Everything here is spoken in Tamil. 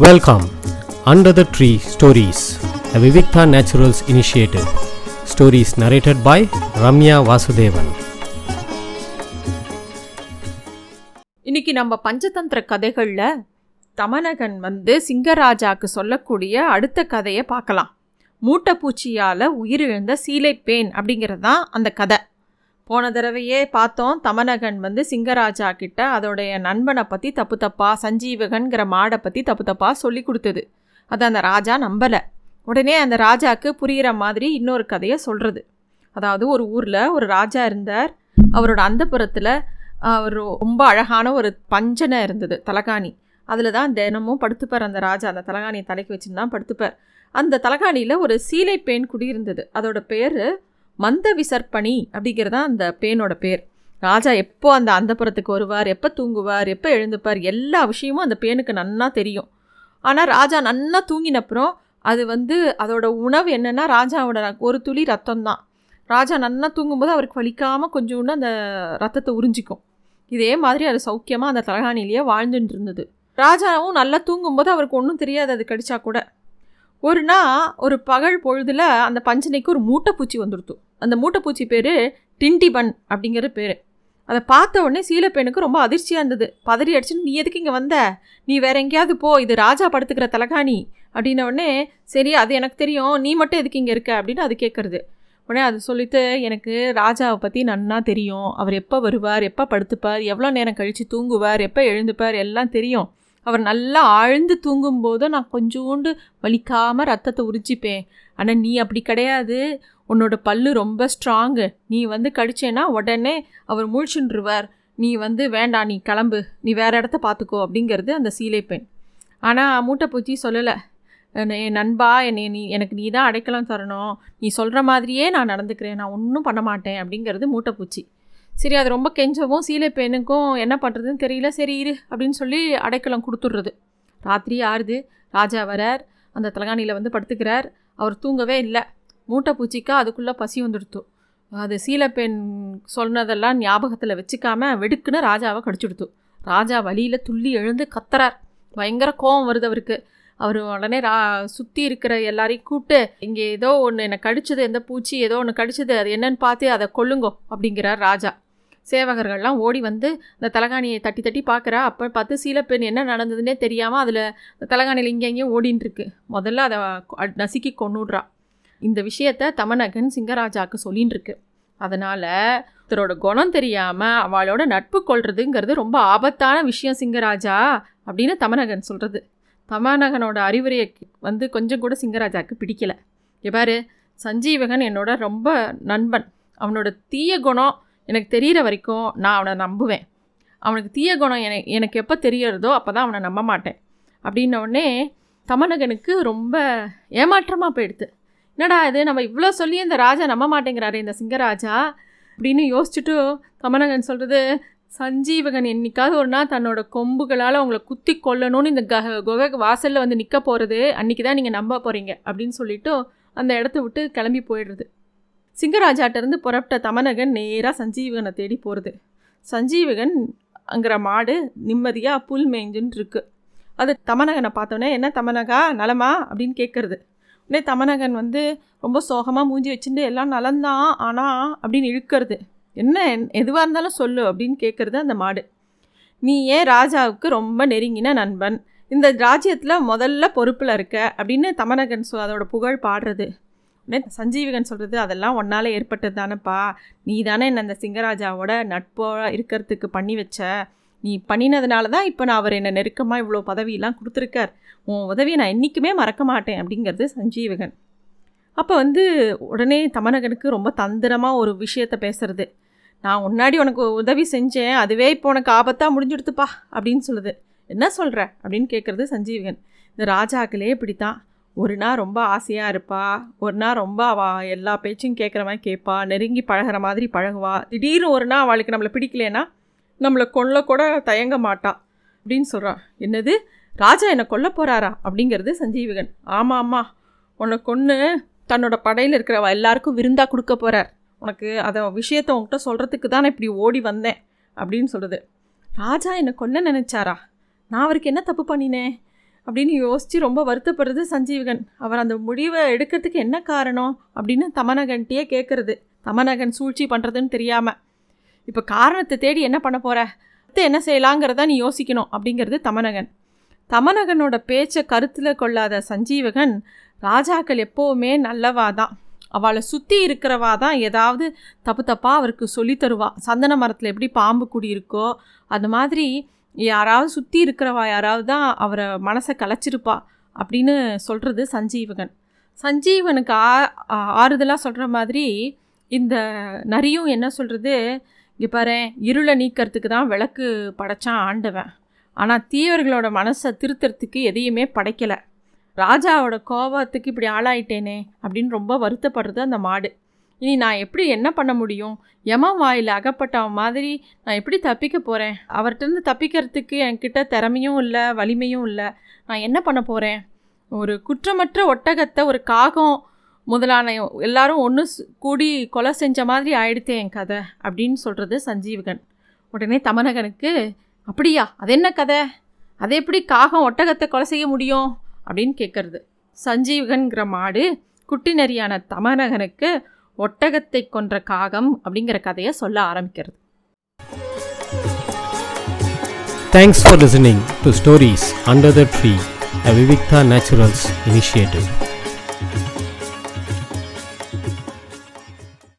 Welcome under the tree stories the Vivikta naturals initiative stories narrated by Ramya Vasudevan இன்னைக்கு நம்ம பஞ்சதந்திர கதைகளில் தமனகன் வந்து சிங்கராஜாவுக்கு சொல்லக்கூடிய அடுத்த கதையை பார்க்கலாம். மூட்டைப்பூச்சியால் உயிரிழந்த சீலைப்பேன் அப்படிங்கிறது தான் அந்த கதை. போன தடவையே பார்த்தோம் தமனகன் வந்து சிங்கராஜா கிட்ட அதோடைய நண்பனை பற்றி தப்பு தப்பா சஞ்சீவகன்கிற மாடை பற்றி தப்பு தப்பா சொல்லி கொடுத்தது. அதை அந்த ராஜா நம்பலை. உடனே அந்த ராஜாவுக்கு புரிகிற மாதிரி இன்னொரு கதையை சொல்கிறது அதாவது ஒரு ஊரில் ஒரு ராஜா இருந்தார். அவரோட அந்தப்புறத்தில் அவர் ரொம்ப அழகான ஒரு பஞ்சனை இருந்தது தலகாணி. அதில் தான் தினமும் படுத்துப்பார் அந்த ராஜா. அந்த தலகாணியை தலைக்கு வச்சுன்னு தான் படுத்துப்பார். அந்த தலகாணியில் ஒரு சீலை பேன் குடியிருந்தது. அதோட பேர் மந்த விசர்ப்பணி அப்படிங்கிறது தான் அந்த பேனோட பேர். ராஜா எப்போ அந்த அந்தப்புறத்துக்கு வருவார் எப்போ தூங்குவார் எப்போ எழுந்துப்பார் எல்லா விஷயமும் அந்த பேனுக்கு நன்னா தெரியும். ஆனால் ராஜா நன்னா தூங்கினப்புறம் அது வந்து அதோட உணவு என்னென்னா ராஜாவோட ஒரு துளி ரத்தம் தான் ராஜா நன்னா தூங்கும்போது அவருக்கு வலிக்காமல் கொஞ்சோண்டு அந்த ரத்தத்தை உறிஞ்சிக்கும். இதே மாதிரி அது சௌக்கியமாக அந்த தலகாணிலேயே வாழ்ந்துட்டு இருந்தது. ராஜாவும் நல்லா தூங்கும்போது அவருக்கு ஒன்றும் தெரியாது அது கடிச்சா கூட. ஒரு நாள் ஒரு பகல் பொழுதில் அந்த பஞ்சனைக்கு ஒரு மூட்டைப்பூச்சி வந்துடுத்து அந்த மூட்டைப்பூச்சி பேர் டிண்டிபன் அப்படிங்கிற பேர். அதை பார்த்த உடனே சீலப்பெண்ணுக்கு ரொம்ப அதிர்ச்சியாக இருந்தது. பதறி அடிச்சுன்னு நீ எதுக்கு இங்கே வந்த? நீ வேற எங்கேயாவது போ. இது ராஜா படுத்துக்கிற தலகாணி. அப்படின்ன உடனே சரி அது எனக்கு தெரியும். நீ மட்டும் எதுக்கு இங்கே இருக்க? அப்படின்னு அது கேட்குறது உடனே அது சொல்லிட்டு எனக்கு ராஜாவை பற்றி நன்னா தெரியும். அவர் எப்போ வருவார்? எப்போ படுத்துப்பார்? எவ்வளோ நேரம் கழித்து தூங்குவார்? எப்போ எழுந்துப்பார்? எல்லாம் தெரியும். அவர் நல்லா ஆழ்ந்து தூங்கும்போது நான் கொஞ்சோண்டு வலிக்காமல் ரத்தத்தை உரிச்சிப்பேன் ஆனால் நீ அப்படி கிடையாது. உன்னோட பல்லு ரொம்ப ஸ்ட்ராங்கு. நீ வந்து கடிச்சேன்னா உடனே அவர் முழிச்சுன்றுவார். நீ வந்து வேண்டாம் நீ கிளம்பு. நீ வேறு இடத்த பார்த்துக்கோ அப்படிங்கிறது அந்த சீலை பெண். ஆனால் மூட்டைப்பூச்சி சொல்லலை. என் நண்பா என்னை நீ எனக்கு நீ தான் அடைக்கலம் தரணும். நீ சொல்கிற மாதிரியே நான் நடந்துக்கிறேன். நான் ஒன்றும் பண்ண மாட்டேன் அப்படிங்கிறது மூட்டைப்பூச்சி சரி அது ரொம்ப கெஞ்சவும் சீலை பெண்ணுக்கும் என்ன பண்ணுறதுன்னு தெரியல. சரி இரு அப்படின்னு சொல்லி அடைக்கலம் கொடுத்துட்றது. ராத்திரி ஆறுது. ராஜா வரார். அந்த தலகாணியில் வந்து படுத்துக்கிறார். அவர் தூங்கவே இல்லை. மூட்டை பூச்சிக்கா அதுக்குள்ளே பசி வந்துடுத்து. அது சீலப்பெண் சொன்னதெல்லாம் ஞாபகத்தில் வச்சுக்காம வெடுக்குன்னு ராஜாவை கடிச்சுடுத்து. ராஜா வழியில் துள்ளி எழுந்து கத்துறார். பயங்கர கோபம் வருது அவருக்கு. அவர் உடனே ரா சுற்றி இருக்கிற எல்லாரையும் கூப்பிட்டு இங்கே ஏதோ ஒன்று என்னை கடிச்சது எந்த பூச்சி ஏதோ ஒன்று கடிச்சது அது என்னன்னு பார்த்து அதை கொல்லுங்கோ அப்படிங்கிறார் ராஜா. சேவகர்கள்லாம் ஓடி வந்து இந்த தலகாணியை தட்டி தட்டி பார்க்குறா. அப்போ பார்த்து சீலப்பெண் என்ன நடந்ததுன்னே தெரியாமல் அதில் தலகாணியில் இங்கே அங்கேயும் ஓடின்ட்டுருக்கு முதல்ல அதை நசுக்கி கொண்டுடுறா இந்த விஷயத்த தமநகன் சிங்கராஜாவுக்கு சொல்லின்னு இருக்கு அதனால் ஒருத்தரோட குணம் தெரியாமல் அவளோட நட்பு கொள்றதுங்கிறது ரொம்ப ஆபத்தான விஷயம் சிங்கராஜா அப்படின்னு தமநகன் சொல்கிறது தமநகனோட அறிவுரையை வந்து கொஞ்சம் கூட சிங்கராஜாவுக்கு பிடிக்கலை. எவ்வாறு சஞ்சீவகன் என்னோட ரொம்ப நண்பன். அவனோட தீய குணம் எனக்கு தெரிகிற வரைக்கும் நான் அவனை நம்புவேன். அவனுக்கு தீய குணம் என எனக்கு எப்போ தெரியறதோ அப்போ தான் அவனை நம்ப மாட்டேன். அப்படின்ன தமனகனுக்கு ரொம்ப ஏமாற்றமாக போயிடுது என்னடா இது நம்ம இவ்வளோ சொல்லி இந்த ராஜா நம்ப மாட்டேங்கிறாரு இந்த சிங்கராஜா. அப்படின்னு யோசிச்சுட்டு தமனகன் சொல்கிறது சஞ்சீவகன் என்னைக்காவது ஒரு நாள் தன்னோட கொம்புகளால் உங்களை குத்தி கொல்லணும்னு இந்த க குகை வாசலில் வந்து நிற்க போகிறது அன்றைக்கி தான் நீங்கள் நம்ப போகிறீங்க அப்படின்னு சொல்லிவிட்டு அந்த இடத்த விட்டு கிளம்பி போயிடுறது. சிங்கராஜாட்டிருந்து புறப்பட்ட தமனகன் நேராக சஞ்சீவகனை தேடி போகிறது சஞ்சீவகன் அங்கிற மாடு நிம்மதியாக புல் மேய்ஞ்சுன்னு இருக்கு அது தமனகனை பார்த்தோன்னே என்ன தமனகா நலமா? அப்படின்னு கேட்குறது உடனே தமனகன் வந்து ரொம்ப சோகமாக மூஞ்சி வச்சுட்டு எல்லாம் நலந்தான் ஆனால் அப்படின்னு இழுக்கிறது. என்ன எதுவாக இருந்தாலும் சொல்லு அப்படின்னு கேட்குறது அந்த மாடு. நீ ஏன் ராஜாவுக்கு ரொம்ப நெருங்கின நண்பன்? இந்த ராஜ்யத்தில் முதல்ல பொறுப்பில் இருக்க அப்படின்னு தமனகன் அதோட புகழ் பாடுறது. சஞ்சீவகன் சொல்கிறது அதெல்லாம் ஒன்னால் ஏற்பட்டது தானேப்பா. நீ தானே என்ன அந்த சிங்கராஜாவோட நட்போட இருக்கிறதுக்கு பண்ணி வச்ச? நீ பண்ணினதுனால தான் இப்போ நான் அவர் என்னை நெருக்கமாக இவ்வளோ பதவியெல்லாம் கொடுத்துருக்கார். உன் உதவியை நான் என்றைக்குமே மறக்க மாட்டேன் அப்படிங்கிறது சஞ்சீவகன். அப்போ வந்து உடனே தமனகனுக்கு ரொம்ப தந்திரமாக ஒரு விஷயத்த பேசுறது. நான் முன்னாடி உனக்கு உதவி செஞ்சேன். அதுவே இப்போ உனக்கு ஆபத்தாக முடிஞ்சுடுத்துப்பா அப்படின்னு சொல்லுது. என்ன சொல்கிற அப்படின்னு கேட்குறது சஞ்சீவகன். இந்த ராஜாக்களே இப்படி தான் ஒரு நாள் ரொம்ப ஆசையாக இருப்பா ஒரு நாள் ரொம்ப அவள் எல்லா பேச்சும் கேட்குற மாதிரி கேட்பா நெருங்கி பழகிற மாதிரி பழகுவா. திடீர்னு ஒரு நாள் அவளுக்கு நம்மளை பிடிக்கலனா நம்மளை கொல்ல கூட தயங்க மாட்டா அப்படின்னு சொல்கிறான் என்னது? ராஜா என்னை கொல்ல போகிறாரா அப்படிங்கிறது சஞ்சீவகன். ஆமாம் ஆமாம் உன்னை கொன்று தன்னோட படையில் இருக்கிறவ எல்லாருக்கும் விருந்தாக கொடுக்க போகிறார் உனக்கு அதை விஷயத்தை உன்கிட்ட சொல்கிறதுக்கு தான் இப்படி ஓடி வந்தேன் அப்படின்னு சொல்லுது ராஜா என்னை கொல்ல நினச்சாரா? நான் அவருக்கு என்ன தப்பு பண்ணினேன்? அப்படின்னு யோசித்து ரொம்ப வருத்தப்படுறது சஞ்சீவகன். அவர் அந்த முடிவை எடுக்கிறதுக்கு என்ன காரணம் அப்படின்னு தமனகன்ட்டியே கேட்குறது தமனகன் சூழ்ச்சி பண்ணுறதுன்னு தெரியாமல் இப்போ காரணத்தை தேடி என்ன பண்ண போகிற அடுத்து என்ன செய்யலாங்கிறத நீ யோசிக்கணும் அப்படிங்கிறது தமனகன். தமனகனோட பேச்சை கருத்தில் கொள்ளாத சஞ்சீவகன் ராஜாக்கள் எப்போவுமே நல்லவா தான் அவளை சுற்றி இருக்கிறவா தான் ஏதாவது தப்பு தப்பாக அவருக்கு சொல்லித் தருவா. சந்தன மரத்தில் எப்படி பாம்பு குடி இருக்கோ அந்த மாதிரி யாராவது சுற்றி இருக்கிறவா யாராவது தான் அவரை மனசை கலைச்சிருப்பா அப்படின்னு சொல்கிறது சஞ்சீவகன். சஞ்சீவனுக்கு ஆ ஆறுதலாக சொல்கிற மாதிரி இந்த நரியும் என்ன சொல்கிறது இங்கே பாரு இருளை நீக்கிறதுக்கு தான் விளக்கு படைச்சான் ஆண்டவன். ஆனால் தீவர்களோட மனசை திருத்துறதுக்கு எதையுமே படைக்கலை. ராஜாவோட கோபத்துக்கு இப்படி ஆளாயிட்டேனே அப்படின்னு ரொம்ப வருத்தப்படுறது அந்த மாடு. இனி நான் எப்படி என்ன பண்ண முடியும்? யம வாயில் அகப்பட்ட மாதிரி நான் எப்படி தப்பிக்க போகிறேன் அவர்கிட்டருந்து தப்பிக்கிறதுக்கு என்கிட்ட திறமையும் இல்லை வலிமையும் இல்லை. நான் என்ன பண்ண போகிறேன் ஒரு குற்றமற்ற ஒட்டகத்தை ஒரு காகம் முதலான எல்லாரும் ஒன்று கூடி கொலை செஞ்ச மாதிரி ஆயிடுத்தே என் கதை அப்படின்னு சொல்கிறது சஞ்சீவகன். உடனே தமனகனுக்கு அப்படியா? அது என்ன கதை? அதை எப்படி காகம் ஒட்டகத்தை கொலை செய்ய முடியும்? அப்படின்னு கேட்குறது சஞ்சீவகன்கிற மாடு குட்டி நரியான தமனகனுக்கு ஒட்டகத்தை கொன்ற காகம் அப்படிங்கிற கதையை சொல்ல ஆரம்பிக்கிறது thanks for listening to stories under the tree a Vivikta naturals initiative